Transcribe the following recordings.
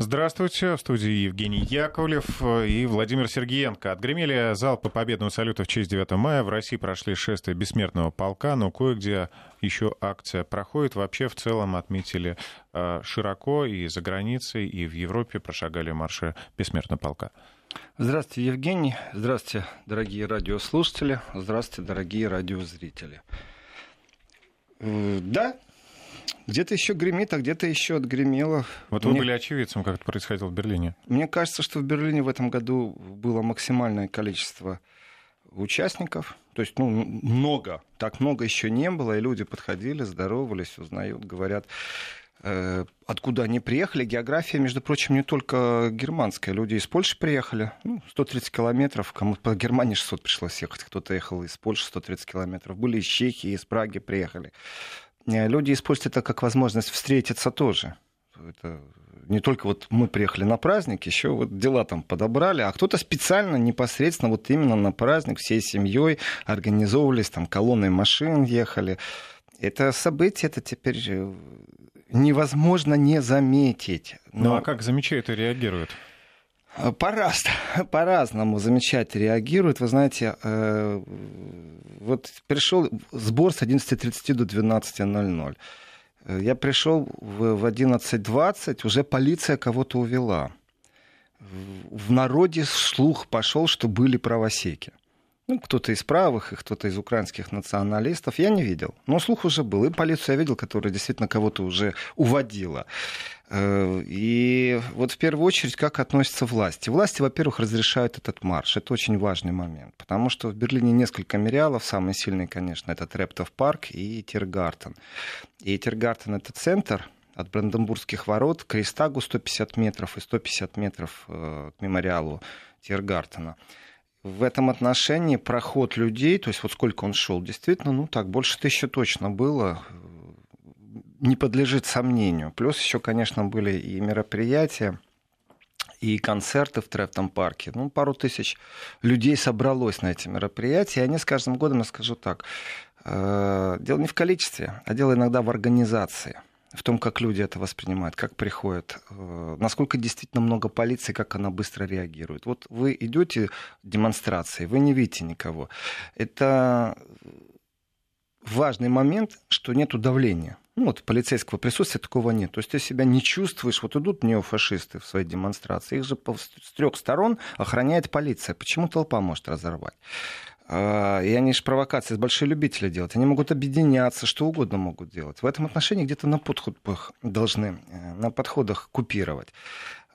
Здравствуйте, в студии Евгений Яковлев и Владимир Сергеенко. Отгремели залпы победного салюта в честь 9 мая. В России прошли шествия бессмертного полка, но кое-где еще акция проходит. Вообще в целом отметили э, широко и за границей, и в Европе прошагали марши бессмертного полка. Здравствуйте, Евгений. Здравствуйте, дорогие радиослушатели. Здравствуйте, дорогие радиозрители. Э, да, где-то еще гремит, а где-то еще отгремело. Вот Мне... вы были очевидцем, как это происходило в Берлине. Мне кажется, что в Берлине в этом году было максимальное количество участников. То есть, ну, много. Так много еще не было, и люди подходили, здоровались, узнают, говорят, э, откуда они приехали. География, между прочим, не только германская. Люди из Польши приехали, ну, 130 километров. Кому-то по Германии 600 пришлось ехать. Кто-то ехал из Польши 130 километров. Были из Чехии, из Праги приехали. Э, люди используют это как возможность встретиться тоже. Это не только вот мы приехали на праздник, еще вот дела там подобрали, а кто-то специально, непосредственно вот именно на праздник всей семьей организовывались, там колонны машин ехали. Это событие, это теперь э, невозможно не заметить. Но... Ну а как замечают и реагируют? По-разному, по-разному замечать реагируют. Вы знаете, э, вот пришел сбор с 11.30 до 12.00. Э, я пришел в 11.20, уже полиция кого-то увела. В народе слух пошел, что были правосеки. Ну, кто-то из правых, и кто-то из украинских националистов. Я не видел. Но слух уже был. И полицию я видел, которая действительно кого-то уже уводила. Э, и вот в первую очередь, как относятся власти. Власти, во-первых, разрешают этот марш. Это очень важный момент. Потому что в Берлине несколько мемориалов. Самый сильный, конечно, это Трептов парк и Тиргартен. И Тиргартен — это центр, от Бранденбургских ворот к Рейстагу 150 метров и 150 метров э, к мемориалу Тиргартена в этом отношении проход людей, то есть вот сколько он шел, действительно, ну так, больше тысячи точно было, не подлежит сомнению. Плюс еще, конечно, были и мероприятия, и концерты в Трефтом парке. Ну, пару тысяч людей собралось на эти мероприятия. И они с каждым годом, я скажу так, э, дело не в количестве, а дело иногда в организации в том, как люди это воспринимают, как приходят, э, насколько действительно много полиции, как она быстро реагирует. Вот вы идете демонстрации, вы не видите никого. Это важный момент, что нет давления. Ну, вот полицейского присутствия такого нет. То есть ты себя не чувствуешь. Вот идут неофашисты в своей демонстрации. Их же с трех сторон охраняет полиция. Почему толпа может разорвать? А, и они же провокации большие любители делать. Они могут объединяться, что угодно могут делать. В этом отношении где-то на подходах должны, э, на подходах купировать.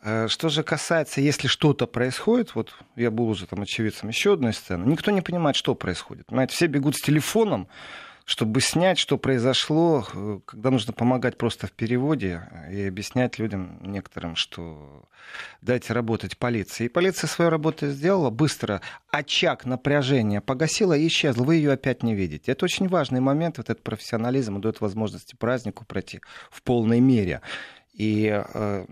Э, что же касается, если что-то происходит, вот я был уже там очевидцем еще одной сцены, никто не понимает, что происходит. Понимаете, все бегут с телефоном, чтобы снять, что произошло, э, когда нужно помогать просто в переводе и объяснять людям некоторым, что дайте работать полиции. И полиция свою работу сделала быстро. Очаг напряжения погасила и исчезла. Вы ее опять не видите. Это очень важный момент. Вот этот профессионализм дает возможности празднику пройти в полной мере. И э,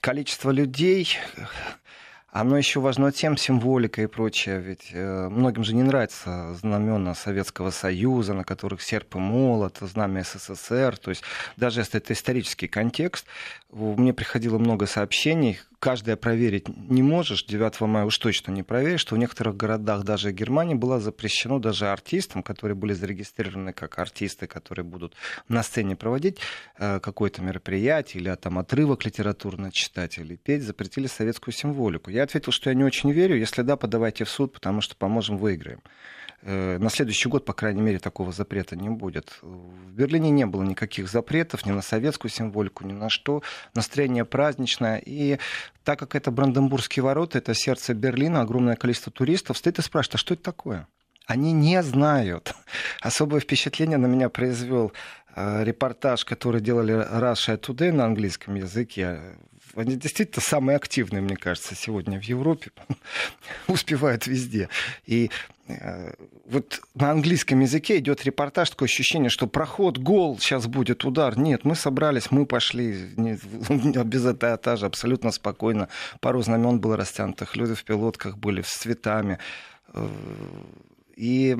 количество людей оно еще важно тем, символика и прочее. Ведь э, многим же не нравятся знамена Советского Союза, на которых серп и молот, знамя СССР. То есть даже если это исторический контекст, мне приходило много сообщений, каждое проверить не можешь, 9 мая уж точно не проверишь, что в некоторых городах даже Германии было запрещено даже артистам, которые были зарегистрированы как артисты, которые будут на сцене проводить э, какое-то мероприятие или там отрывок литературно читать или петь, запретили советскую символику. Я ответил, что я не очень верю, если да, подавайте в суд, потому что поможем, выиграем. Э, на следующий год, по крайней мере, такого запрета не будет. В Берлине не было никаких запретов ни на советскую символику, ни на что. Настроение праздничное. И так как это Бранденбургские ворота, это сердце Берлина, огромное количество туристов, стоит и спрашивает, а что это такое? Они не знают. Особое впечатление на меня произвел э, репортаж, который делали Russia Today на английском языке. Они действительно самые активные, мне кажется, сегодня в Европе. Успевают везде. И э, вот на английском языке идет репортаж, такое ощущение, что проход, гол, сейчас будет удар. Нет, мы собрались, мы пошли не, без этажа абсолютно спокойно. Пару знамен было растянутых, люди в пилотках были с цветами. Э, и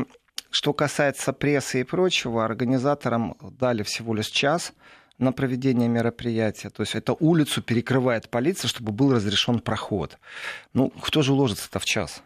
что касается прессы и прочего, организаторам дали всего лишь час на проведение мероприятия. То есть это улицу перекрывает полиция, чтобы был разрешен проход. Ну, кто же уложится-то в час?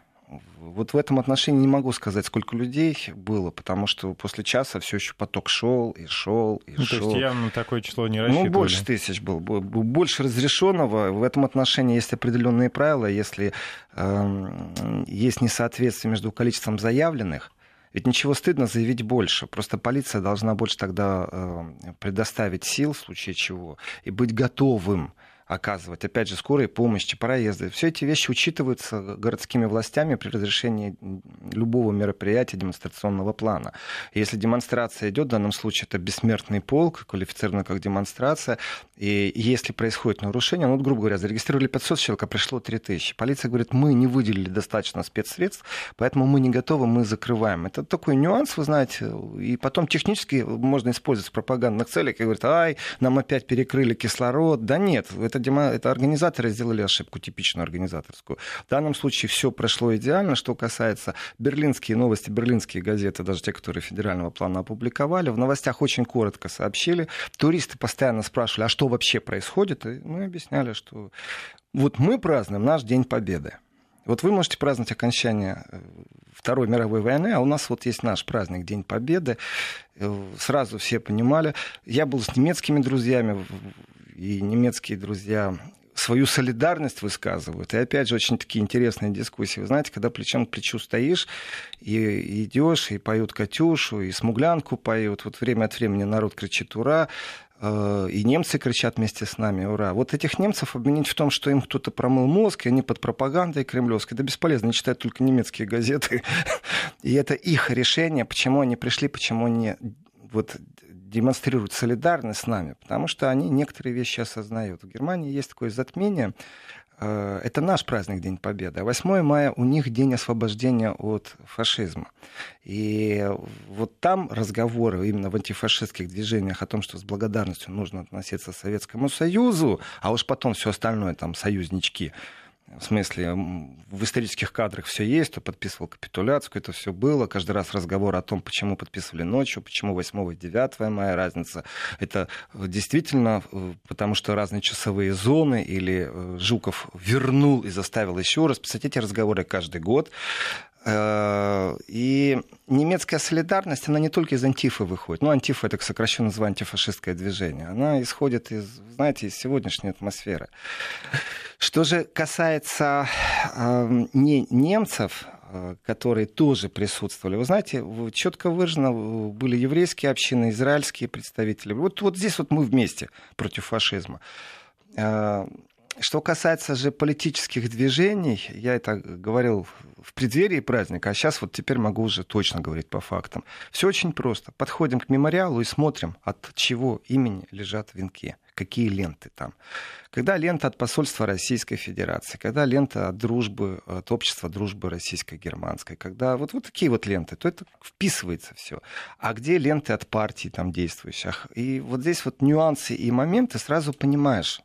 Вот в этом отношении не могу сказать, сколько людей было, потому что после часа все еще поток шел и шел и ну, шел. То есть явно такое число не рассчитывали. Ну, больше тысяч был. Больше разрешенного. В этом отношении есть определенные правила. Если э, есть несоответствие между количеством заявленных, ведь ничего стыдно заявить больше. Просто полиция должна больше тогда э, предоставить сил в случае чего и быть готовым оказывать, опять же, скорой помощи, проезды. Все эти вещи учитываются городскими властями при разрешении любого мероприятия демонстрационного плана. Если демонстрация идет, в данном случае это бессмертный полк, квалифицировано как демонстрация, и если происходит нарушение, ну, вот, грубо говоря, зарегистрировали 500 человек, а пришло 3000. Полиция говорит, мы не выделили достаточно спецсредств, поэтому мы не готовы, мы закрываем. Это такой нюанс, вы знаете, и потом технически можно использовать в пропагандных целях, и говорят, ай, нам опять перекрыли кислород. Да нет, это это организаторы сделали ошибку, типичную организаторскую. В данном случае все прошло идеально. Что касается берлинские новости, берлинские газеты, даже те, которые федерального плана опубликовали, в новостях очень коротко сообщили. Туристы постоянно спрашивали, а что вообще происходит? И мы объясняли, что вот мы празднуем наш День Победы. Вот вы можете праздновать окончание э, Второй мировой войны, а у нас вот есть наш праздник День Победы. Э, сразу все понимали. Я был с немецкими друзьями и немецкие друзья свою солидарность высказывают. И опять же, очень такие интересные дискуссии. Вы знаете, когда плечом к плечу стоишь и идешь, и поют Катюшу, и смуглянку поют. Вот время от времени народ кричит «Ура!», э, и немцы кричат вместе с нами «Ура!». Вот этих немцев обвинить в том, что им кто-то промыл мозг, и они под пропагандой кремлевской, это бесполезно, они читают только немецкие газеты. И это их решение, почему они пришли, почему они вот демонстрируют солидарность с нами, потому что они некоторые вещи осознают. В Германии есть такое затмение, э, это наш праздник День Победы. А 8 мая у них день освобождения от фашизма. И вот там разговоры именно в антифашистских движениях о том, что с благодарностью нужно относиться к Советскому Союзу, а уж потом все остальное, там, союзнички, в смысле, в исторических кадрах все есть, кто подписывал капитуляцию, это все было. Каждый раз разговор о том, почему подписывали ночью, почему 8 и 9 мая разница. Это действительно э, потому, что разные часовые зоны или э, Жуков вернул и заставил еще раз писать эти разговоры каждый год. Э, и немецкая солидарность, она не только из антифы выходит. Ну, антифа — это сокращенно называемое антифашистское движение. Она исходит из, знаете, из сегодняшней атмосферы. Что же касается э, не немцев, э, которые тоже присутствовали. Вы знаете, четко выражено были еврейские общины, израильские представители. Вот, вот здесь вот мы вместе против фашизма. Что касается же политических движений, я это говорил в преддверии праздника, а сейчас вот теперь могу уже точно говорить по фактам. Все очень просто. Подходим к мемориалу и смотрим, от чего имени лежат венки, какие ленты там. Когда лента от посольства Российской Федерации, когда лента от дружбы, от общества дружбы российско-германской, когда вот, вот такие вот ленты, то это вписывается все. А где ленты от партий там действующих? И вот здесь вот нюансы и моменты сразу понимаешь,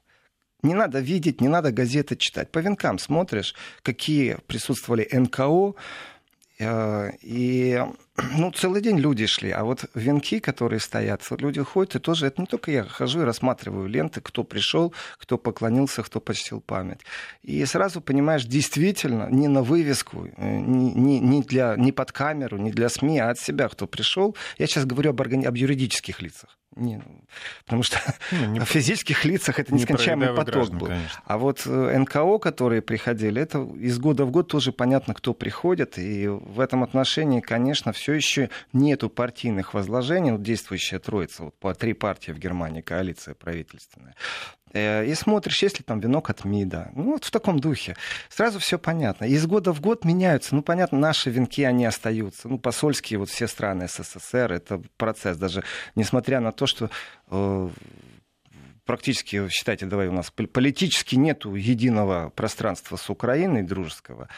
не надо видеть, не надо газеты читать. По венкам смотришь, какие присутствовали НКО, э, и ну, целый день люди шли, а вот венки, которые стоят, люди ходят, и тоже, это не только я хожу и рассматриваю ленты, кто пришел, кто поклонился, кто почтил память. И сразу понимаешь, действительно, не на вывеску, э, не, не, не, для, не под камеру, не для СМИ, а от себя, кто пришел. Я сейчас говорю об, органи... об юридических лицах. Не, потому что ну, не, в физических лицах это нескончаемый поток граждан, был. Конечно. А вот э, НКО, которые приходили, это из года в год тоже понятно, кто приходит. И в этом отношении, конечно, все еще нету партийных возложений. Вот действующая троица, вот по три партии в Германии, коалиция правительственная. Э, и смотришь, есть ли там венок от МИДа. Ну, вот в таком духе. Сразу все понятно. Из года в год меняются. Ну, понятно, наши венки, они остаются. Ну, посольские, вот все страны СССР, это процесс. Даже несмотря на то, что э, практически, считайте, давай у нас политически нету единого пространства с Украиной дружеского,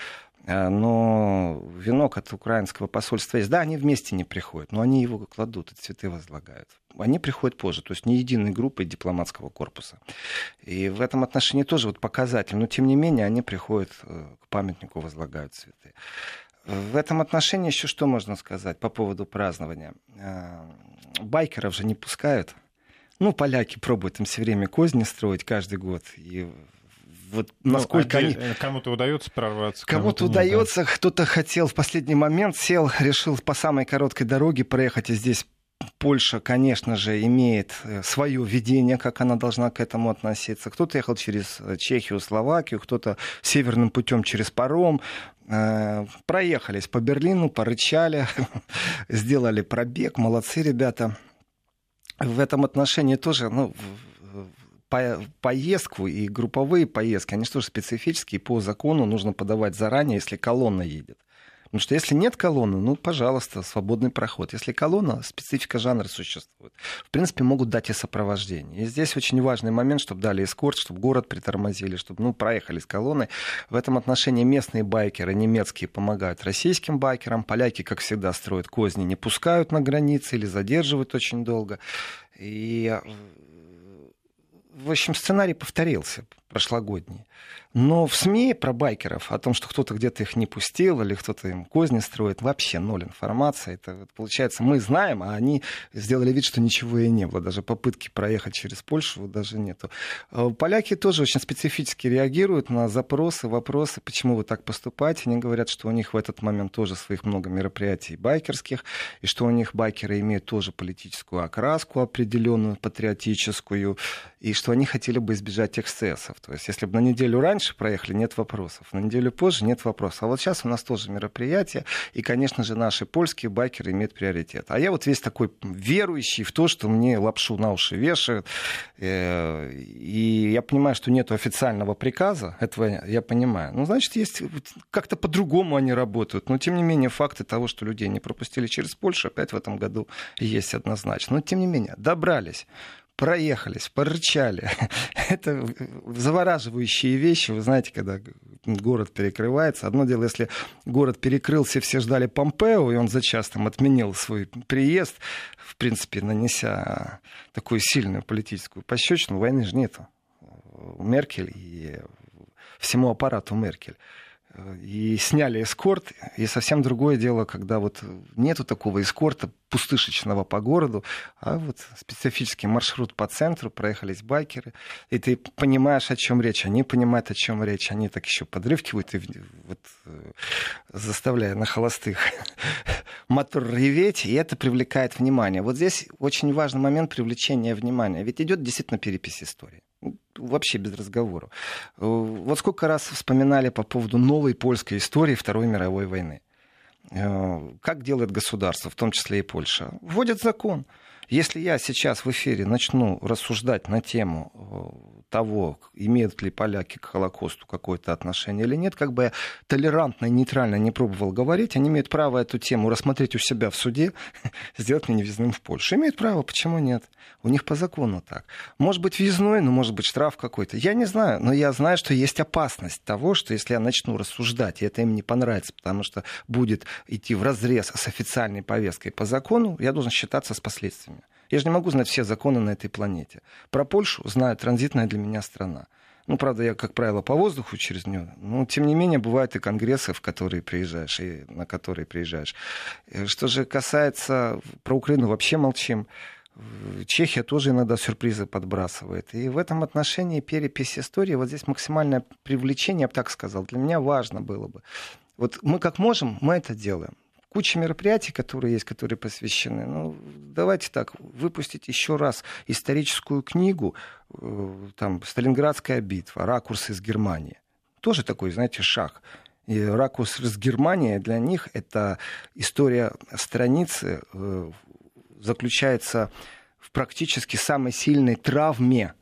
э, но венок от украинского посольства есть. Да, они вместе не приходят, но они его кладут и цветы возлагают они приходят позже, то есть не единой группой дипломатского корпуса. И в этом отношении тоже вот показатель, но тем не менее они приходят э, к памятнику, возлагают цветы. В этом отношении еще что можно сказать по поводу празднования? Э, байкеров же не пускают Ну, поляки пробуют им все время козни строить каждый год. И вот ну, насколько ну, они... Кому-то удается прорваться. Кому-то, кому удается, да. кто-то хотел в последний момент, сел, решил по самой короткой дороге проехать, и здесь Польша, конечно же, имеет э, свое видение, как она должна к этому относиться. Кто-то ехал через э, Чехию, Словакию, кто-то северным путем через паром. Э, проехались по Берлину, порычали, сделали пробег. Молодцы ребята. В этом отношении тоже, ну, по поездку и групповые поездки, они что же специфические, по закону нужно подавать заранее, если колонна едет. Потому что если нет колонны, ну, пожалуйста, свободный проход. Если колонна, специфика жанра существует. В принципе, могут дать и сопровождение. И здесь очень важный момент, чтобы дали эскорт, чтобы город притормозили, чтобы, ну, проехали с колонной. В этом отношении местные байкеры немецкие помогают российским байкерам. Поляки, как всегда, строят козни, не пускают на границе или задерживают очень долго. И в общем, сценарий повторился прошлогодний. Но в СМИ про байкеров, о том, что кто-то где-то их не пустил или кто-то им козни строит, вообще ноль информации. Это, получается, мы знаем, а они сделали вид, что ничего и не было. Даже попытки проехать через Польшу даже нету. А поляки тоже очень специфически реагируют на запросы, вопросы, почему вы так поступаете. Они говорят, что у них в этот момент тоже своих много мероприятий байкерских, и что у них байкеры имеют тоже политическую окраску определенную, патриотическую, и что они хотели бы избежать эксцессов. То есть, если бы на неделю раньше проехали, нет вопросов. На неделю позже нет вопросов. А вот сейчас у нас тоже мероприятие, и, конечно же, наши польские байкеры имеют приоритет. А я вот весь такой верующий в то, что мне лапшу на уши вешают. Э, и я понимаю, что нет официального приказа, этого я понимаю. Ну, значит, есть как-то по-другому они работают. Но, тем не менее, факты того, что людей не пропустили через Польшу, опять в этом году есть однозначно. Но, тем не менее, добрались проехались, порычали. Это завораживающие вещи. Вы знаете, когда город перекрывается. Одно дело, если город перекрылся, все ждали Помпео, и он за час там отменил свой приезд, в принципе, нанеся такую сильную политическую пощечину. Войны же нету. Меркель и всему аппарату Меркель и сняли эскорт. И совсем другое дело, когда вот нету такого эскорта пустышечного по городу, а вот специфический маршрут по центру, проехались байкеры, и ты понимаешь, о чем речь. Они понимают, о чем речь. Они так еще подрывкивают, и вот, э, заставляя на холостых мотор реветь, и это привлекает внимание. Вот здесь очень важный момент привлечения внимания. Ведь идет действительно перепись истории вообще без разговора. Э, вот сколько раз вспоминали по поводу новой польской истории Второй мировой войны. Э, как делает государство, в том числе и Польша? Вводит закон. Если я сейчас в эфире начну рассуждать на тему э, того, имеют ли поляки к Холокосту какое-то отношение или нет, как бы я толерантно и нейтрально не пробовал говорить, они имеют право эту тему рассмотреть у себя в суде, сделать меня невизным в Польшу. Имеют право, почему нет? У них по закону так. Может быть, въездной, но может быть штраф какой-то. Я не знаю, но я знаю, что есть опасность того, что если я начну рассуждать, и это им не понравится, потому что будет идти в разрез с официальной повесткой по закону, я должен считаться с последствиями. Я же не могу знать все законы на этой планете. Про Польшу знаю транзитная для меня страна. Ну, правда, я, как правило, по воздуху через нее. Но, тем не менее, бывают и конгрессы, в которые приезжаешь, и на которые приезжаешь. Э, что же касается... Про Украину вообще молчим. Чехия тоже иногда сюрпризы подбрасывает. И в этом отношении перепись истории, вот здесь максимальное привлечение, я бы так сказал, для меня важно было бы. Вот мы как можем, мы это делаем куча мероприятий, которые есть, которые посвящены. Ну, давайте так, выпустить еще раз историческую книгу, э, там, «Сталинградская битва», «Ракурс из Германии». Тоже такой, знаете, шаг. И ракурс из Германии для них это история страницы э, заключается в практически самой сильной травме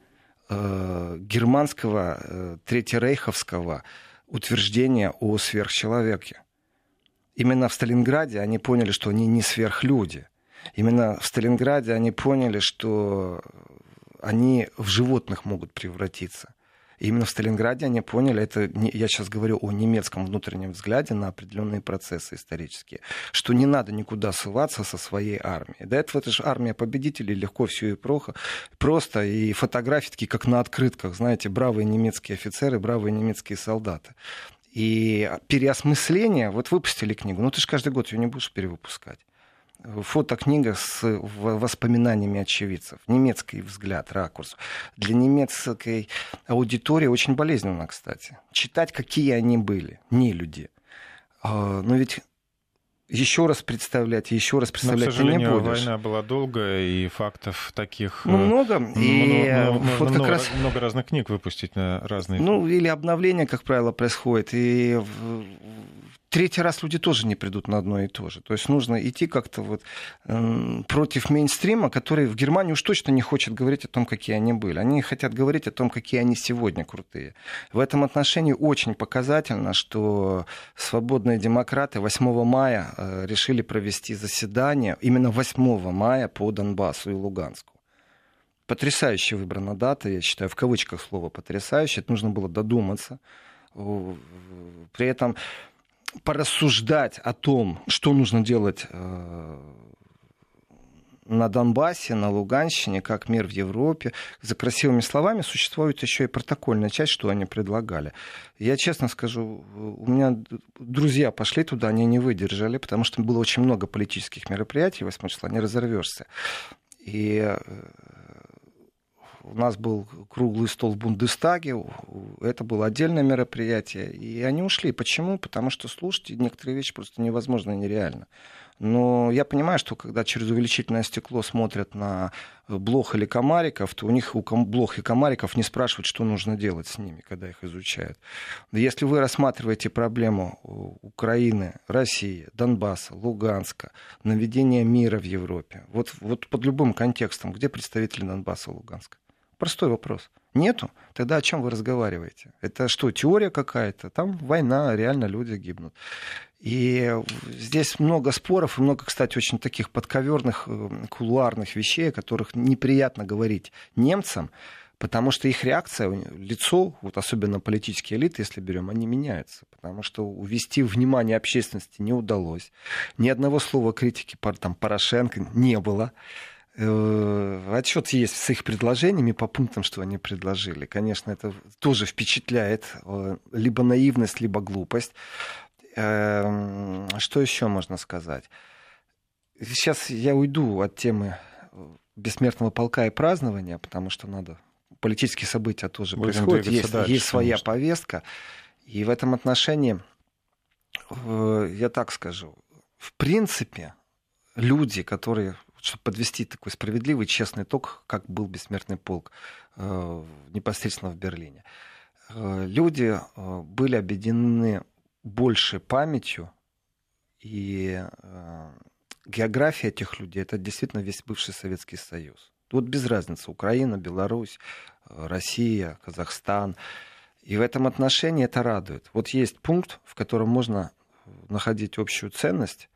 э, германского третьерейховского утверждения о сверхчеловеке. Именно в Сталинграде они поняли, что они не сверхлюди. Именно в Сталинграде они поняли, что они в животных могут превратиться. И именно в Сталинграде они поняли, это я сейчас говорю о немецком внутреннем взгляде на определенные процессы исторические, что не надо никуда ссылаться со своей армией. До этого это же армия победителей, легко все и прохо, просто, и фотографии такие, как на открытках, знаете, бравые немецкие офицеры, бравые немецкие солдаты. И переосмысление, вот выпустили книгу, ну ты же каждый год ее не будешь перевыпускать. фотокнига с воспоминаниями очевидцев. Немецкий взгляд, ракурс. Для немецкой аудитории очень болезненно, кстати. Читать, какие они были, не люди. А, но ведь еще раз представлять, еще раз представлять Но, к сожалению, ты не будешь. война была долгая, и фактов таких... Ну, много. Э, и много, вот как много, раз... много разных книг выпустить на разные... Ну, или обновление, как правило, происходит. И третий раз люди тоже не придут на одно и то же. То есть нужно идти как-то вот против мейнстрима, который в Германии уж точно не хочет говорить о том, какие они были. Они хотят говорить о том, какие они сегодня крутые. В этом отношении очень показательно, что свободные демократы 8 мая э, решили провести заседание именно 8 мая по Донбассу и Луганску. Потрясающе выбрана дата, я считаю, в кавычках слово потрясающе. Это нужно было додуматься. При этом порассуждать о том, что нужно делать э, на Донбассе, на Луганщине, как мир в Европе. За красивыми словами существует еще и протокольная часть, что они предлагали. Я честно скажу, у меня друзья пошли туда, они не выдержали, потому что было очень много политических мероприятий 8 числа, не разорвешься. И э, у нас был круглый стол в Бундестаге, это было отдельное мероприятие, и они ушли. Почему? Потому что слушать некоторые вещи просто невозможно и нереально. Но я понимаю, что когда через увеличительное стекло смотрят на блох или комариков, то у них у блох и комариков не спрашивают, что нужно делать с ними, когда их изучают. Если вы рассматриваете проблему Украины, России, Донбасса, Луганска, наведения мира в Европе, вот, вот под любым контекстом, где представители Донбасса, Луганска? Простой вопрос. Нету? Тогда о чем вы разговариваете? Это что, теория какая-то? Там война, реально люди гибнут. И здесь много споров и много, кстати, очень таких подковерных, э, кулуарных вещей, о которых неприятно говорить немцам, потому что их реакция, лицо, вот особенно политические элиты, если берем, они меняются. Потому что увести внимание общественности не удалось. Ни одного слова критики там, Порошенко не было. Э, отчет есть с их предложениями по пунктам, что они предложили. Конечно, это тоже впечатляет. Э, либо наивность, либо глупость. Эм, что еще можно сказать? Сейчас я уйду от темы бессмертного полка и празднования, потому что надо политические события тоже Будем происходят, есть, дальше, есть своя конечно. повестка. И в этом отношении, э, я так скажу, в принципе, люди, которые чтобы подвести такой справедливый, честный итог, как был бессмертный полк э, непосредственно в Берлине. Э, люди э, были объединены больше памятью, и география этих людей это действительно весь бывший Советский Союз. Вот без разницы, Украина, Беларусь, Россия, Казахстан. И в этом отношении это радует. Вот есть пункт, в котором можно находить общую ценность,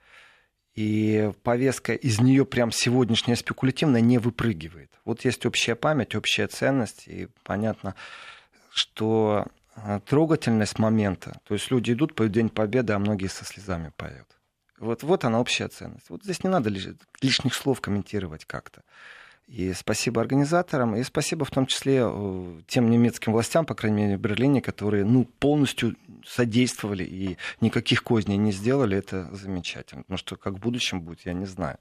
и повестка из нее прям сегодняшняя спекулятивная не выпрыгивает. Вот есть общая память, общая ценность, и понятно, что а, трогательность момента, то есть люди идут, по День Победы, а многие со слезами поют. Вот, вот она общая ценность. Вот здесь не надо лишних слов комментировать как-то. И спасибо организаторам, и спасибо в том числе э, тем немецким властям, по крайней мере, в Берлине, которые ну, полностью содействовали и никаких козней не сделали. Это замечательно. Потому что как в будущем будет, я не знаю,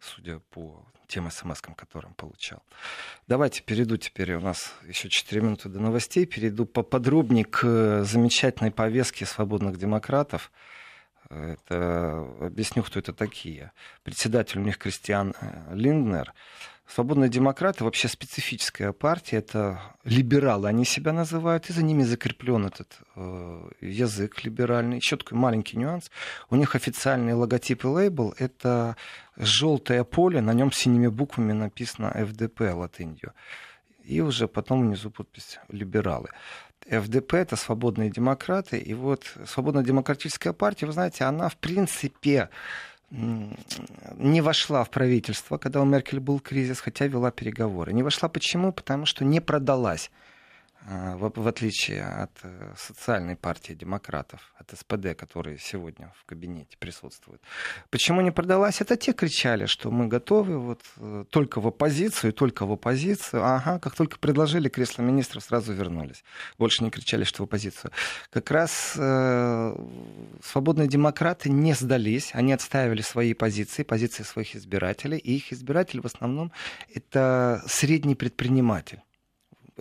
судя по тем смс, которым получал. Давайте перейду теперь, у нас еще 4 минуты до новостей, перейду поподробнее к замечательной повестке свободных демократов. Это, объясню, кто это такие. Председатель у них Кристиан э, Линднер. Свободные демократы вообще специфическая партия, это либералы, они себя называют, и за ними закреплен этот э, язык либеральный. Еще такой маленький нюанс. У них официальный логотип и лейбл это желтое поле, на нем синими буквами написано ФДП латынью. И уже потом внизу подпись либералы. ФДП это свободные демократы. И вот свободная демократическая партия, вы знаете, она в принципе не вошла в правительство, когда у Меркель был кризис, хотя вела переговоры. Не вошла почему? Потому что не продалась. А, в, отличие от э, социальной партии демократов, от СПД, которые сегодня в кабинете присутствуют. Почему не продалась? Это те кричали, что мы готовы вот э, только в оппозицию, только в оппозицию. Ага, как только предложили кресло министра, сразу вернулись. Больше не кричали, что в оппозицию. Как раз э, свободные демократы не сдались, они отстаивали свои позиции, позиции своих избирателей, и их избиратель в основном это средний предприниматель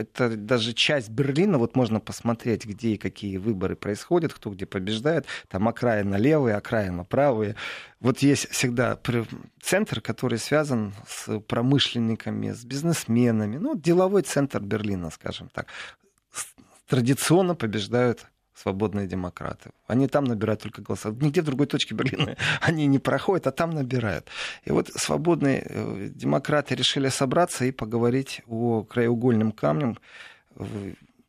это даже часть Берлина, вот можно посмотреть, где и какие выборы происходят, кто где побеждает, там окраина левые, окраина правые. Вот есть всегда центр, который связан с промышленниками, с бизнесменами, ну, деловой центр Берлина, скажем так. Традиционно побеждают свободные демократы. Они там набирают только голоса. Нигде в другой точке Берлина они не проходят, а там набирают. И вот свободные э, демократы решили собраться и поговорить о краеугольном камне,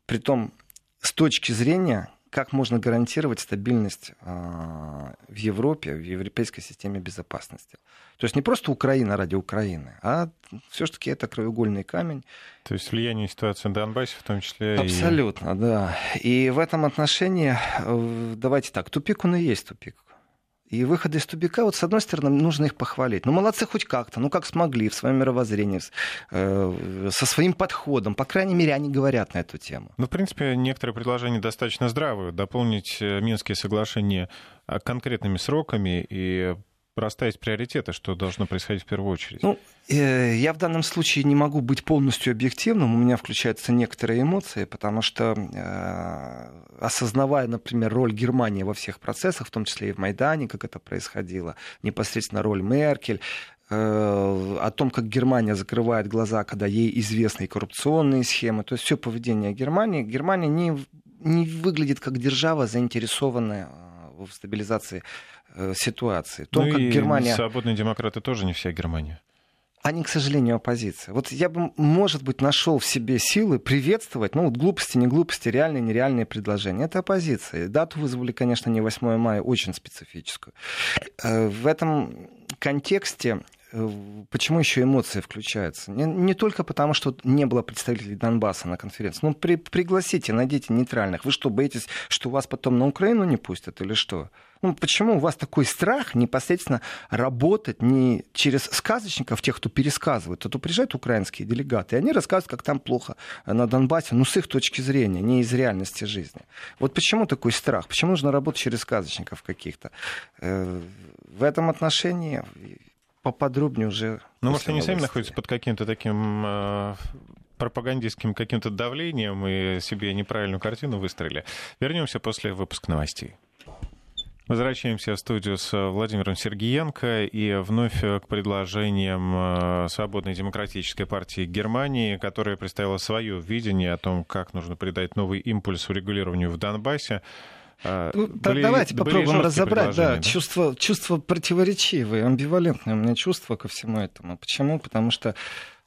притом с точки зрения как можно гарантировать стабильность а, в Европе, в европейской системе безопасности. То есть не просто Украина ради Украины, а все-таки это краеугольный камень. То есть влияние ситуации на Донбассе в том числе. Абсолютно, и... да. И в этом отношении, э, давайте так, тупик он и есть тупик. И выходы из тубика, вот с одной стороны, нужно их похвалить. Ну, молодцы хоть как-то, ну, как смогли, в своем мировоззрении, э, со своим подходом. По крайней мере, они говорят на эту тему. Ну, в принципе, некоторые предложения достаточно здравые. Дополнить э, Минские соглашения э, конкретными сроками и расставить приоритеты, что должно происходить в первую очередь? Ну, э, я в данном случае не могу быть полностью объективным, у меня включаются некоторые эмоции, потому что э, осознавая, например, роль Германии во всех процессах, в том числе и в Майдане, как это происходило, непосредственно роль Меркель, э, о том, как Германия закрывает глаза, когда ей известны коррупционные схемы, то есть все поведение Германии, Германия не, не выглядит как держава, заинтересованная в стабилизации Э, ситуации. То, ну как и Германия... свободные демократы тоже не вся Германия. Они, к сожалению, оппозиция. Вот я бы, может быть, нашел в себе силы приветствовать, ну, вот глупости, не глупости, реальные, нереальные предложения. Это оппозиция. Дату вызвали, конечно, не 8 мая, очень специфическую. Э, в этом контексте Э, почему еще эмоции включаются? Не, не только потому, что не было представителей Донбасса на конференции. Ну, при, пригласите, найдите нейтральных. Вы что, боитесь, что вас потом на Украину не пустят или что? Ну, почему у вас такой страх непосредственно работать не через сказочников, тех, кто пересказывает, а то приезжают украинские делегаты, и они рассказывают, как там плохо на Донбассе, ну, с их точки зрения, не из реальности жизни. Вот почему такой страх? Почему нужно работать через сказочников каких-то? Э, в этом отношении поподробнее уже. Ну, может, они сами находятся под каким-то таким э, пропагандистским каким-то давлением и себе неправильную картину выстроили. Вернемся после выпуска новостей. Возвращаемся в студию с Владимиром Сергеенко и вновь к предложениям э, Свободной демократической партии Германии, которая представила свое видение о том, как нужно придать новый импульс урегулированию в Донбассе. А, ну, были, давайте были попробуем разобрать. Да, да? Чувство, чувство противоречивое, амбивалентное у меня чувство ко всему этому. Почему? Потому что,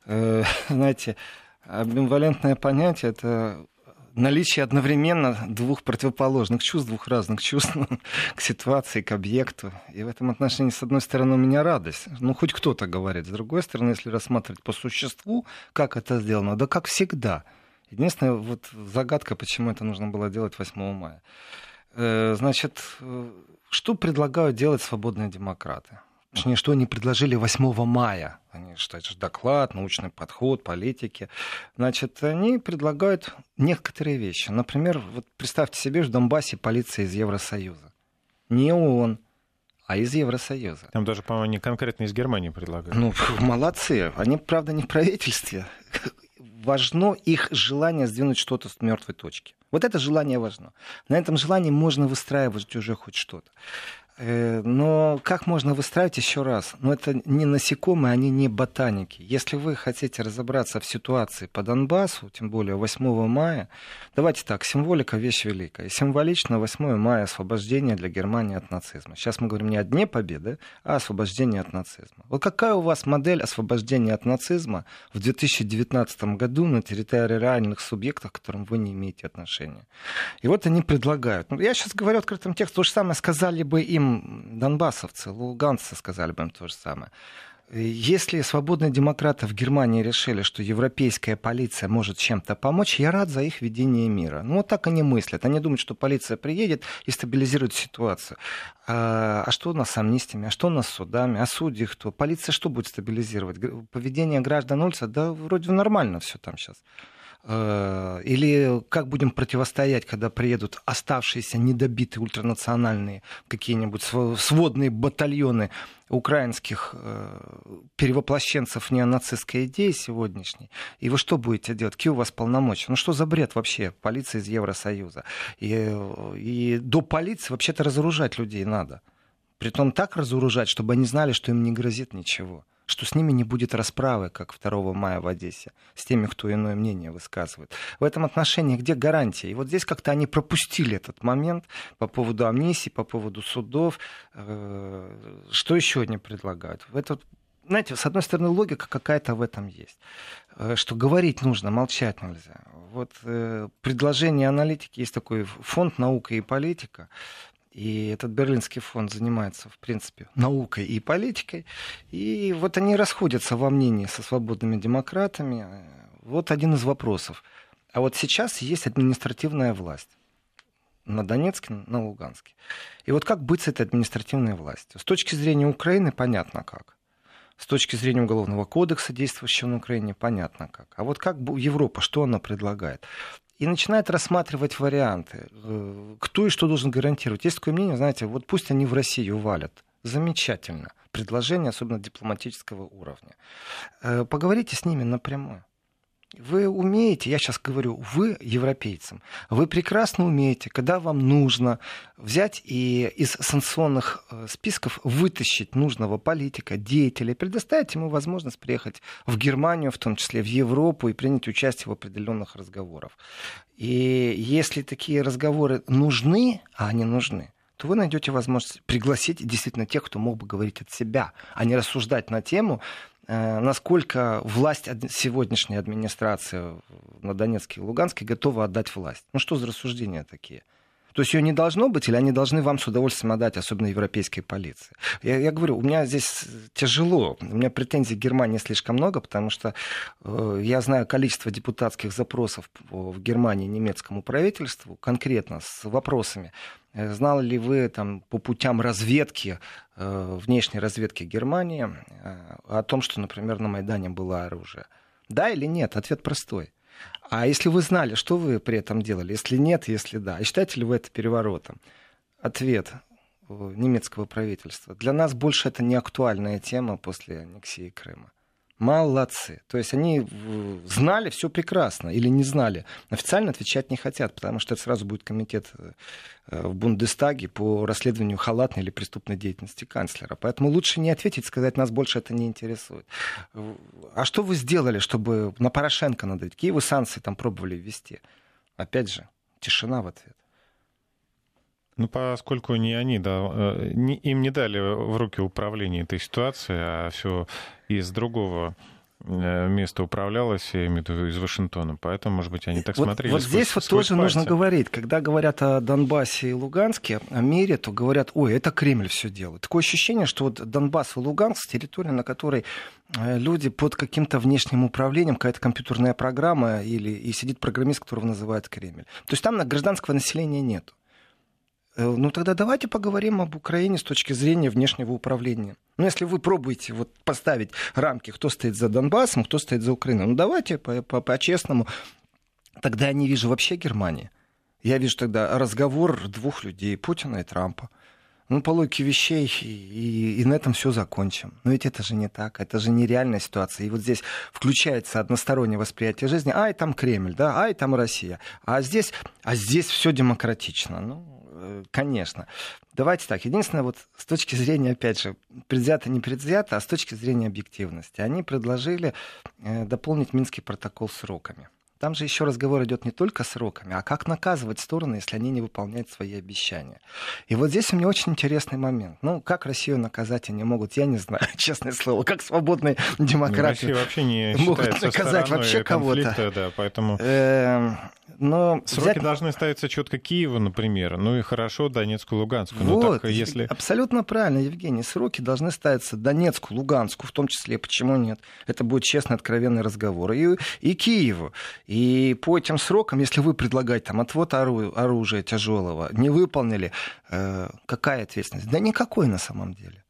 э, знаете, амбивалентное понятие это наличие одновременно двух противоположных чувств, двух разных чувств к ситуации, к объекту. И в этом отношении, с одной стороны, у меня радость. Ну, хоть кто-то говорит. С другой стороны, если рассматривать по существу, как это сделано, да как всегда. Единственная вот загадка, почему это нужно было делать 8 мая. Э, значит, э, что предлагают делать свободные демократы? Точнее, что они предложили 8 мая. Они, что это же доклад, научный подход, политики. Значит, они предлагают некоторые вещи. Например, вот представьте себе, в Донбассе полиция из Евросоюза. Не ООН, а из Евросоюза. Там даже, по-моему, не конкретно из Германии предлагают. Ну, молодцы. Они, правда, не в правительстве. Важно их желание сдвинуть что-то с мертвой точки. Вот это желание важно. На этом желании можно выстраивать уже хоть что-то. Э, но как можно выстраивать еще раз? Ну, это не насекомые, они не ботаники. Если вы хотите разобраться в ситуации по Донбассу, тем более 8 мая, давайте так, символика — вещь великая. Символично 8 мая освобождение для Германии от нацизма. Сейчас мы говорим не о Дне Победы, а освобождение от нацизма. Вот какая у вас модель освобождения от нацизма в 2019 году на территории реальных субъектов, к которым вы не имеете отношения? И вот они предлагают. Ну, я сейчас говорю открытым текстом, то же самое сказали бы им донбассовцы, луганцы сказали бы им то же самое. Если свободные демократы в Германии решили, что европейская полиция может чем-то помочь, я рад за их ведение мира. Ну, вот так они мыслят. Они думают, что полиция приедет и стабилизирует ситуацию. А, а что у нас с амнистиями? А что у нас с судами? А судьи кто? Полиция что будет стабилизировать? Поведение граждан улицы? Да вроде нормально все там сейчас. Э, или как будем противостоять, когда приедут оставшиеся недобитые ультранациональные какие-нибудь сводные батальоны украинских э, перевоплощенцев неонацистской идеи сегодняшней. И вы что будете делать? Какие у вас полномочия? Ну что за бред вообще? Полиция из Евросоюза. И, и до полиции вообще-то разоружать людей надо. Притом так разоружать, чтобы они знали, что им не грозит ничего что с ними не будет расправы, как 2 мая в Одессе, с теми, кто иное мнение высказывает. В этом отношении где гарантия? И вот здесь как-то они пропустили этот момент по поводу амнистии, по поводу судов. Э, что еще они предлагают? В этот знаете, с одной стороны, логика какая-то в этом есть. Э, что говорить нужно, молчать нельзя. Вот э, предложение аналитики, есть такой фонд «Наука и политика», и этот Берлинский фонд занимается, в принципе, наукой и политикой. И вот они расходятся во мнении со свободными демократами. Вот один из вопросов. А вот сейчас есть административная власть на Донецке, на Луганске. И вот как быть с этой административной властью? С точки зрения Украины понятно как. С точки зрения Уголовного кодекса, действующего на Украине, понятно как. А вот как Европа, что она предлагает? И начинает рассматривать варианты, э, кто и что должен гарантировать. Есть такое мнение, знаете, вот пусть они в Россию валят. Замечательно. Предложение, особенно дипломатического уровня. Э, поговорите с ними напрямую. Вы умеете, я сейчас говорю, вы европейцам, вы прекрасно умеете, когда вам нужно взять и из санкционных э, списков вытащить нужного политика, деятеля, предоставить ему возможность приехать в Германию, в том числе в Европу, и принять участие в определенных разговорах. И если такие разговоры нужны, а они нужны, то вы найдете возможность пригласить действительно тех, кто мог бы говорить от себя, а не рассуждать на тему, насколько власть сегодняшняя администрация на Донецке и Луганске готова отдать власть. Ну что за рассуждения такие? То есть ее не должно быть, или они должны вам с удовольствием отдать, особенно европейской полиции? Я, я говорю, у меня здесь тяжело. У меня претензий к Германии слишком много, потому что э, я знаю количество депутатских запросов в Германии немецкому правительству, конкретно с вопросами Э, знали ли вы там, по путям разведки, э, внешней разведки Германии, э, о том, что, например, на Майдане было оружие? Да или нет? Ответ простой. А если вы знали, что вы при этом делали? Если нет, если да. И считаете ли вы это переворотом? Ответ немецкого правительства. Для нас больше это не актуальная тема после аннексии Крыма. Молодцы. То есть они знали все прекрасно или не знали. Официально отвечать не хотят, потому что это сразу будет комитет э, в Бундестаге по расследованию халатной или преступной деятельности канцлера. Поэтому лучше не ответить, сказать, нас больше это не интересует. А что вы сделали, чтобы на Порошенко надавить? Какие вы санкции там пробовали ввести? Опять же, тишина в ответ. Ну, поскольку не они, да, э, не, им не дали в руки управление этой ситуацией, а все из другого э, место управлялось, я имею в виду из Вашингтона. Поэтому, может быть, они так вот, смотрели. Вот здесь вот тоже пальцы. нужно говорить. Когда говорят о Донбассе и Луганске, о мире, то говорят, ой, это Кремль все делает. Такое ощущение, что вот Донбасс и Луганск, территория, на которой э, люди под каким-то внешним управлением, какая-то компьютерная программа, или и сидит программист, которого называют Кремль. То есть там гражданского населения нет. Э, ну тогда давайте поговорим об Украине с точки зрения внешнего управления. Ну, если вы пробуете вот поставить рамки, кто стоит за Донбассом, кто стоит за Украиной, ну давайте по-честному. По -по тогда я не вижу вообще Германии. Я вижу тогда разговор двух людей, Путина и Трампа. Ну, по логике вещей, и, и, и на этом все закончим. Но ведь это же не так, это же нереальная ситуация. И вот здесь включается одностороннее восприятие жизни. Ай, там Кремль, да, ай, там Россия. А здесь, а здесь все демократично. Ну, конечно. Давайте так. Единственное, вот с точки зрения, опять же, предвзято, не предвзято, а с точки зрения объективности. Они предложили э, дополнить Минский протокол сроками. Там же еще разговор идет не только сроками, а как наказывать стороны, если они не выполняют свои обещания. И вот здесь у меня очень интересный момент. Ну, как Россию наказать они могут, я не знаю, честное слово. Как свободные демократы Россия вообще не могут наказать вообще кого-то. Да, поэтому... Эм, но Сроки взять... должны ставиться четко Киеву, например. Ну и хорошо Донецку, Луганску. Вот, Но так, если... абсолютно правильно, Евгений. Сроки должны ставиться Донецку, Луганску, в том числе. Почему нет? Это будет честный, откровенный разговор. И, и Киеву. И по этим срокам, если вы предлагаете там отвод оружия тяжелого, не выполнили, э, какая ответственность? Да никакой на самом деле.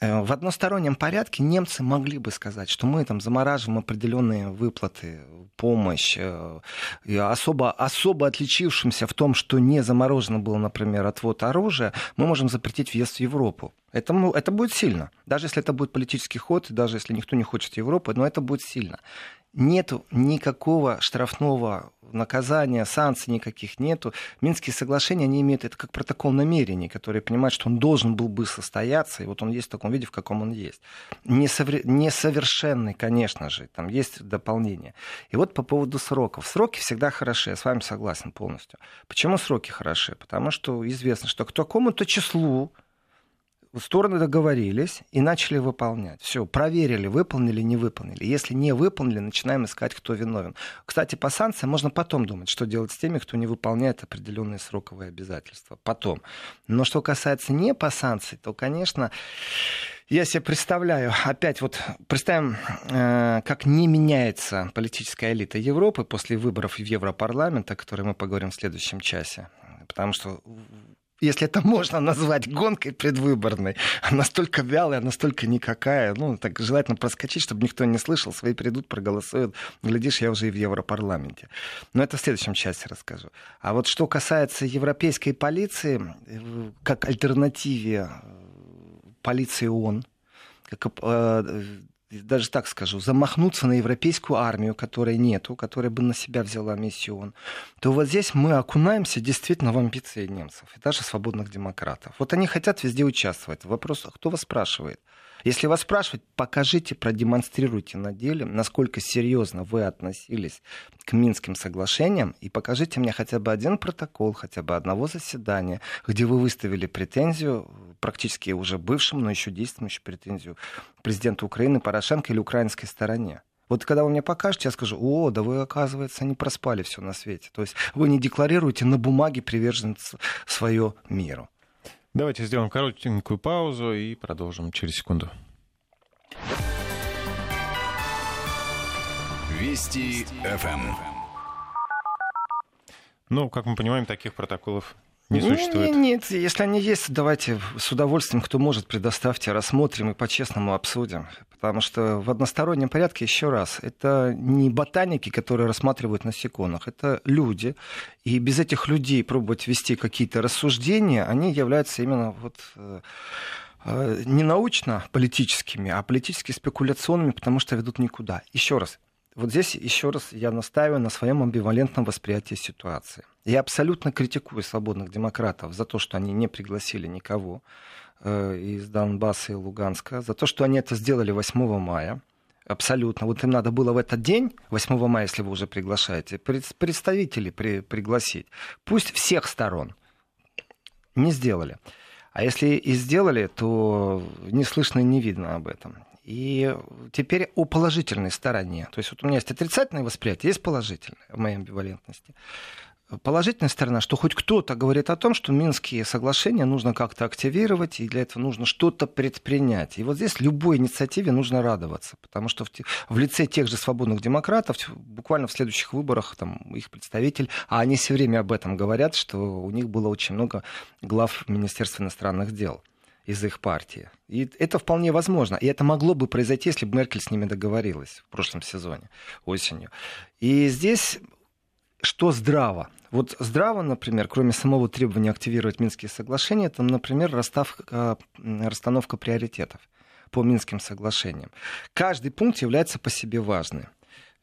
Э, в одностороннем порядке немцы могли бы сказать, что мы там замораживаем определенные выплаты, помощь, э, и особо, особо отличившимся в том, что не заморожено было, например, отвод оружия, мы можем запретить въезд в Европу. Это, это будет сильно. Даже если это будет политический ход, даже если никто не хочет Европы, но это будет сильно нету никакого штрафного наказания, санкций никаких нету. Минские соглашения, они имеют это как протокол намерений, который понимает, что он должен был бы состояться, и вот он есть в таком виде, в каком он есть. Несовре... Несовершенный, конечно же, там есть дополнение. И вот по поводу сроков. Сроки всегда хороши, я с вами согласен полностью. Почему сроки хороши? Потому что известно, что к такому-то числу стороны договорились и начали выполнять. Все, проверили, выполнили, не выполнили. Если не выполнили, начинаем искать, кто виновен. Кстати, по санкциям можно потом думать, что делать с теми, кто не выполняет определенные сроковые обязательства. Потом. Но что касается не по санкции, то, конечно, я себе представляю, опять вот представим, э, как не меняется политическая элита Европы после выборов в Европарламент, о которых мы поговорим в следующем часе. Потому что если это можно назвать гонкой предвыборной, настолько вялая, настолько никакая, ну, так желательно проскочить, чтобы никто не слышал, свои придут, проголосуют, глядишь, я уже и в Европарламенте. Но это в следующем части расскажу. А вот что касается европейской полиции, как альтернативе э, полиции ООН, как э, даже так скажу, замахнуться на европейскую армию, которой нету, которая бы на себя взяла миссию то вот здесь мы окунаемся действительно в амбиции немцев и даже свободных демократов. Вот они хотят везде участвовать. Вопрос, кто вас спрашивает? Если вас спрашивать, покажите, продемонстрируйте на деле, насколько серьезно вы относились к Минским соглашениям, и покажите мне хотя бы один протокол, хотя бы одного заседания, где вы выставили претензию, практически уже бывшим, но еще действующую претензию президенту Украины Порошенко или украинской стороне. Вот когда вы мне покажете, я скажу, о, да вы, оказывается, не проспали все на свете. То есть вы не декларируете на бумаге приверженность свое миру. Давайте сделаем коротенькую паузу и продолжим через секунду. Вести ФМ. Ну, как мы понимаем, таких протоколов не существует? Нет, нет, если они есть, давайте с удовольствием, кто может, предоставьте, рассмотрим и по-честному обсудим. Потому что в одностороннем порядке, еще раз, это не ботаники, которые рассматривают насекомых, это люди. И без этих людей пробовать вести какие-то рассуждения, они являются именно вот э, э, не научно-политическими, а политически спекуляционными, потому что ведут никуда. Еще раз, вот здесь еще раз я настаиваю на своем амбивалентном восприятии ситуации. Я абсолютно критикую свободных демократов за то, что они не пригласили никого э, из Донбасса и Луганска, за то, что они это сделали 8 мая. Абсолютно. Вот им надо было в этот день, 8 мая, если вы уже приглашаете, представителей при, пригласить. Пусть всех сторон. Не сделали. А если и сделали, то не слышно и не видно об этом. И теперь о положительной стороне. То есть вот у меня есть отрицательное восприятие, есть положительное в моей амбивалентности. Положительная сторона, что хоть кто-то говорит о том, что Минские соглашения нужно как-то активировать, и для этого нужно что-то предпринять. И вот здесь любой инициативе нужно радоваться, потому что в, в лице тех же свободных демократов буквально в следующих выборах там, их представитель, а они все время об этом говорят, что у них было очень много глав Министерства иностранных дел из их партии. И это вполне возможно. И это могло бы произойти, если бы Меркель с ними договорилась в прошлом сезоне, осенью. И здесь что здраво? Вот здраво, например, кроме самого требования активировать Минские соглашения, это, например, расставка, расстановка приоритетов по Минским соглашениям. Каждый пункт является по себе важным.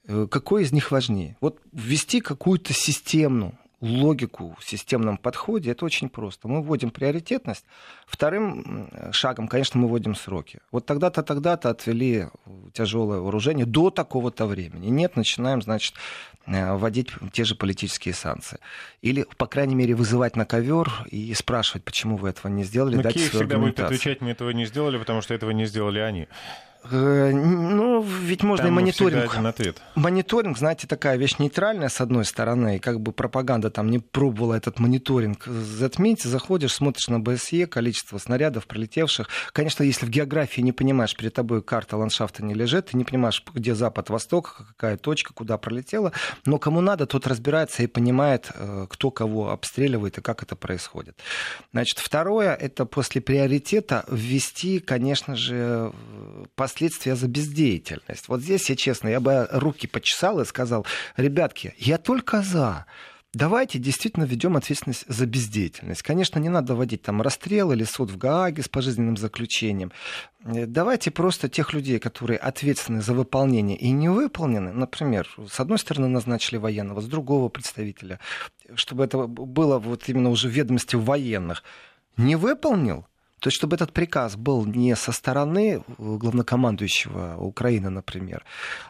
Э, какой из них важнее? Вот ввести какую-то системную логику в системном подходе, это очень просто. Мы вводим приоритетность. Вторым шагом, конечно, мы вводим сроки. Вот тогда-то, тогда-то отвели тяжелое вооружение до такого-то времени. Нет, начинаем, значит, э, вводить те же политические санкции. Или, по крайней мере, вызывать на ковер и спрашивать, почему вы этого не сделали. Но Киев всегда будет отвечать, мы этого не сделали, потому что этого не сделали они. Э, ну, ведь можно там и мониторинг. Один ответ. Мониторинг, знаете, такая вещь нейтральная, с одной стороны, и как бы пропаганда там не пробовала этот мониторинг затмить. Заходишь, смотришь на БСЕ, количество снарядов прилетевших. Конечно, если в географии не понимаешь, перед тобой карта ландшафта не лежит, ты не понимаешь, где запад, восток, какая точка, куда пролетела. Но кому надо, тот разбирается и понимает, э, кто кого обстреливает и как это происходит. Значит, второе, это после приоритета ввести, конечно же, по последствия за бездеятельность. Вот здесь, я честно, я бы руки почесал и сказал, ребятки, я только за. Давайте действительно ведем ответственность за бездеятельность. Конечно, не надо вводить там расстрел или суд в Гааге с пожизненным заключением. Э, давайте просто тех людей, которые ответственны за выполнение и не выполнены, например, с одной стороны назначили военного, с другого представителя, чтобы это было вот именно уже в ведомости военных, не выполнил, то есть, чтобы этот приказ был не со стороны главнокомандующего Украины, например,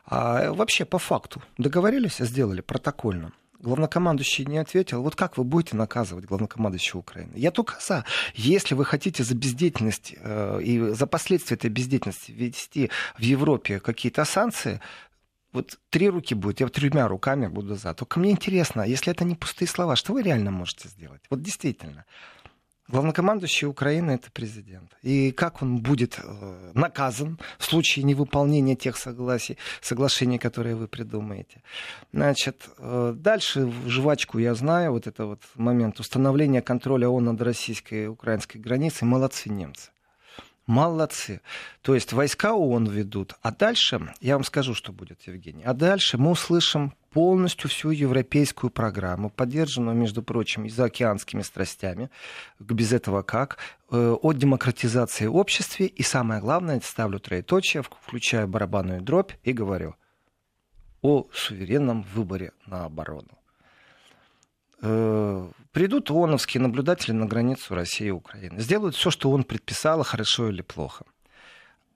а вообще по факту. Договорились, сделали протокольно. Главнокомандующий не ответил. Вот как вы будете наказывать главнокомандующего Украины? Я только за. Если вы хотите за бездеятельность э, и за последствия этой бездеятельности ввести в Европе какие-то санкции, вот три руки будет, я тремя руками буду за. Только мне интересно, если это не пустые слова, что вы реально можете сделать? Вот действительно. Главнокомандующий Украины это президент. И как он будет э, наказан в случае невыполнения тех согласий, соглашений, которые вы придумаете. Значит, э, дальше жвачку я знаю, вот это вот момент установления контроля ООН над российской и украинской границей. Молодцы немцы. Молодцы. То есть войска ООН ведут. А дальше, я вам скажу, что будет, Евгений. А дальше мы услышим полностью всю европейскую программу, поддержанную, между прочим, и заокеанскими страстями, без этого как, э, о демократизации общества, и самое главное, ставлю троеточие, включаю барабанную дробь и говорю о суверенном выборе на оборону. Э, придут ООНовские наблюдатели на границу России и Украины, сделают все, что он предписал, хорошо или плохо –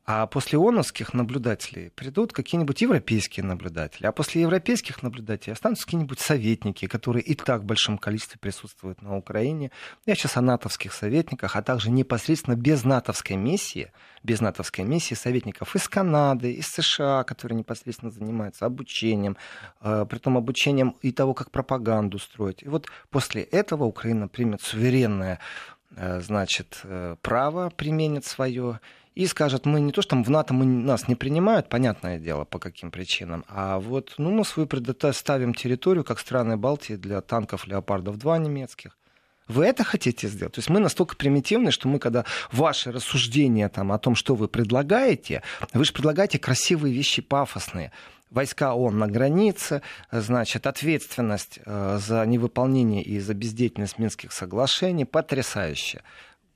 а после ООНовских наблюдателей придут какие-нибудь европейские наблюдатели. А после европейских наблюдателей останутся какие-нибудь советники, которые и так в большом количестве присутствуют на Украине. Я сейчас о натовских советниках, а также непосредственно без натовской миссии, без натовской миссии советников из Канады, из США, которые непосредственно занимаются обучением, э, при том обучением и того, как пропаганду строить. И вот после этого Украина примет суверенное э, значит, э, право, применит свое и скажет, мы не то, что там в НАТО мы, нас не принимают, понятное дело, по каким причинам, а вот ну, мы свою предоставим территорию, как страны Балтии, для танков «Леопардов-2» немецких. Вы это хотите сделать? То есть мы настолько примитивны, что мы, когда ваши рассуждения там, о том, что вы предлагаете, вы же предлагаете красивые вещи, пафосные. Войска ООН на границе, значит, ответственность э, за невыполнение и за бездеятельность Минских соглашений потрясающая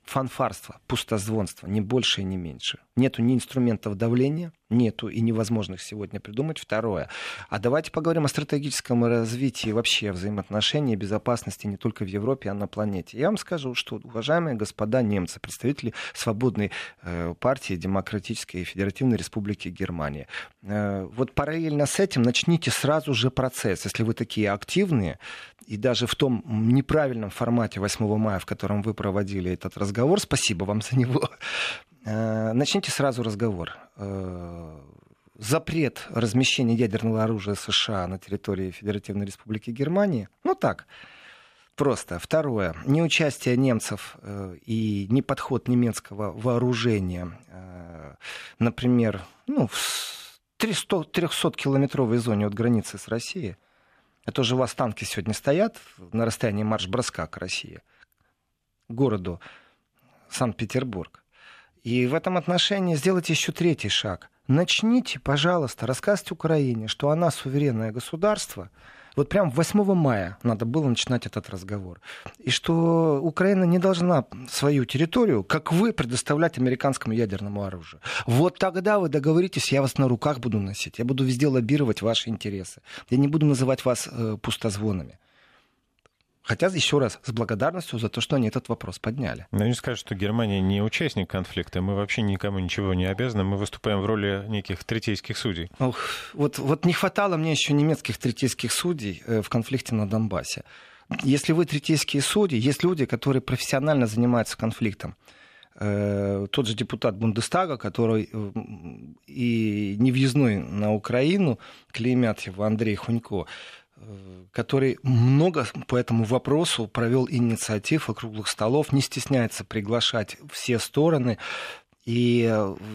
фанфарство, пустозвонство, не больше и не меньше. Нету ни инструментов давления, нету и невозможных сегодня придумать. Второе. А давайте поговорим о стратегическом развитии вообще взаимоотношений и безопасности не только в Европе, а на планете. Я вам скажу, что, уважаемые господа немцы, представители свободной э, партии Демократической и Федеративной Республики Германии, э, вот параллельно с этим начните сразу же процесс. Если вы такие активные, и даже в том неправильном формате 8 мая, в котором вы проводили этот разговор, спасибо вам за него, э, начните сразу разговор э, запрет размещения ядерного оружия США на территории Федеративной Республики Германии. Ну так, просто. Второе. Неучастие немцев э, и неподход немецкого вооружения, например, ну, в 300-километровой зоне от границы с Россией – это же у вас танки сегодня стоят на расстоянии марш-броска к России, к городу Санкт-Петербург. И в этом отношении сделайте еще третий шаг. Начните, пожалуйста, рассказывать Украине, что она суверенное государство – вот прям 8 мая надо было начинать этот разговор. И что Украина не должна свою территорию, как вы, предоставлять американскому ядерному оружию. Вот тогда вы договоритесь, я вас на руках буду носить. Я буду везде лоббировать ваши интересы. Я не буду называть вас э, пустозвонами. Хотя, еще раз, с благодарностью за то, что они этот вопрос подняли. Но они скажут, что Германия не участник конфликта, мы вообще никому ничего не обязаны, мы выступаем в роли неких третейских судей. Ох, вот, вот не хватало мне еще немецких третейских судей э, в конфликте на Донбассе. Если вы третейские судьи, есть люди, которые профессионально занимаются конфликтом. Э, тот же депутат Бундестага, который э, и невъездной на Украину, клеймят его Андрей Хунько, который много по этому вопросу провел инициатив и круглых столов, не стесняется приглашать все стороны. И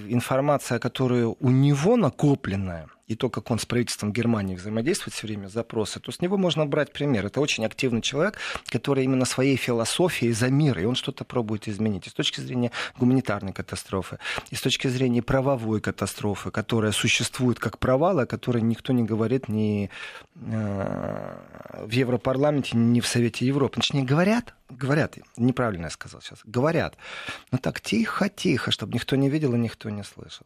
информация, которая у него накопленная, и то, как он с правительством Германии взаимодействует все время, запросы, то с него можно брать пример. Это очень активный человек, который именно своей философией за мир, и он что-то пробует изменить. И с точки зрения гуманитарной катастрофы, и с точки зрения правовой катастрофы, которая существует как провал, о которой никто не говорит ни э, в Европарламенте, ни в Совете Европы. Точнее, говорят, говорят, неправильно я сказал сейчас, говорят, но так тихо-тихо, чтобы никто не видел и никто не слышал.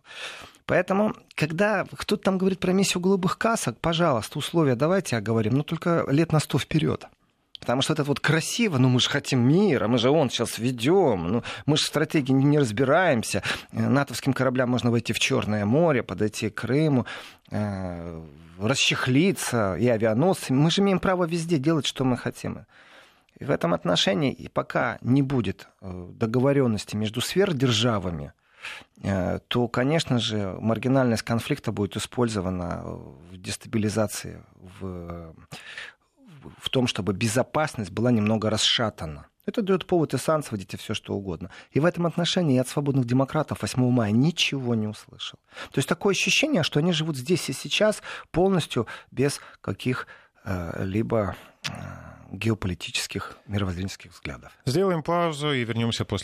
Поэтому, когда кто-то там говорит про миссию голубых касок, пожалуйста, условия давайте оговорим, но только лет на сто вперед. Потому что это вот красиво, ну мы же хотим мира, мы же он сейчас ведем, ну, мы же в стратегии не разбираемся. Э, натовским кораблям можно войти в Черное море, подойти к Крыму, э, расчехлиться и авианосцами. Мы же имеем право везде делать, что мы хотим. И в этом отношении, и пока не будет э, договоренности между сверхдержавами, то, конечно же, маргинальность конфликта будет использована в дестабилизации, в, в том, чтобы безопасность была немного расшатана. Это дает повод и санкций, все что угодно. И в этом отношении я от свободных демократов 8 мая ничего не услышал. То есть такое ощущение, что они живут здесь и сейчас полностью без каких-либо э, геополитических мировоззренческих взглядов. Сделаем паузу и вернемся после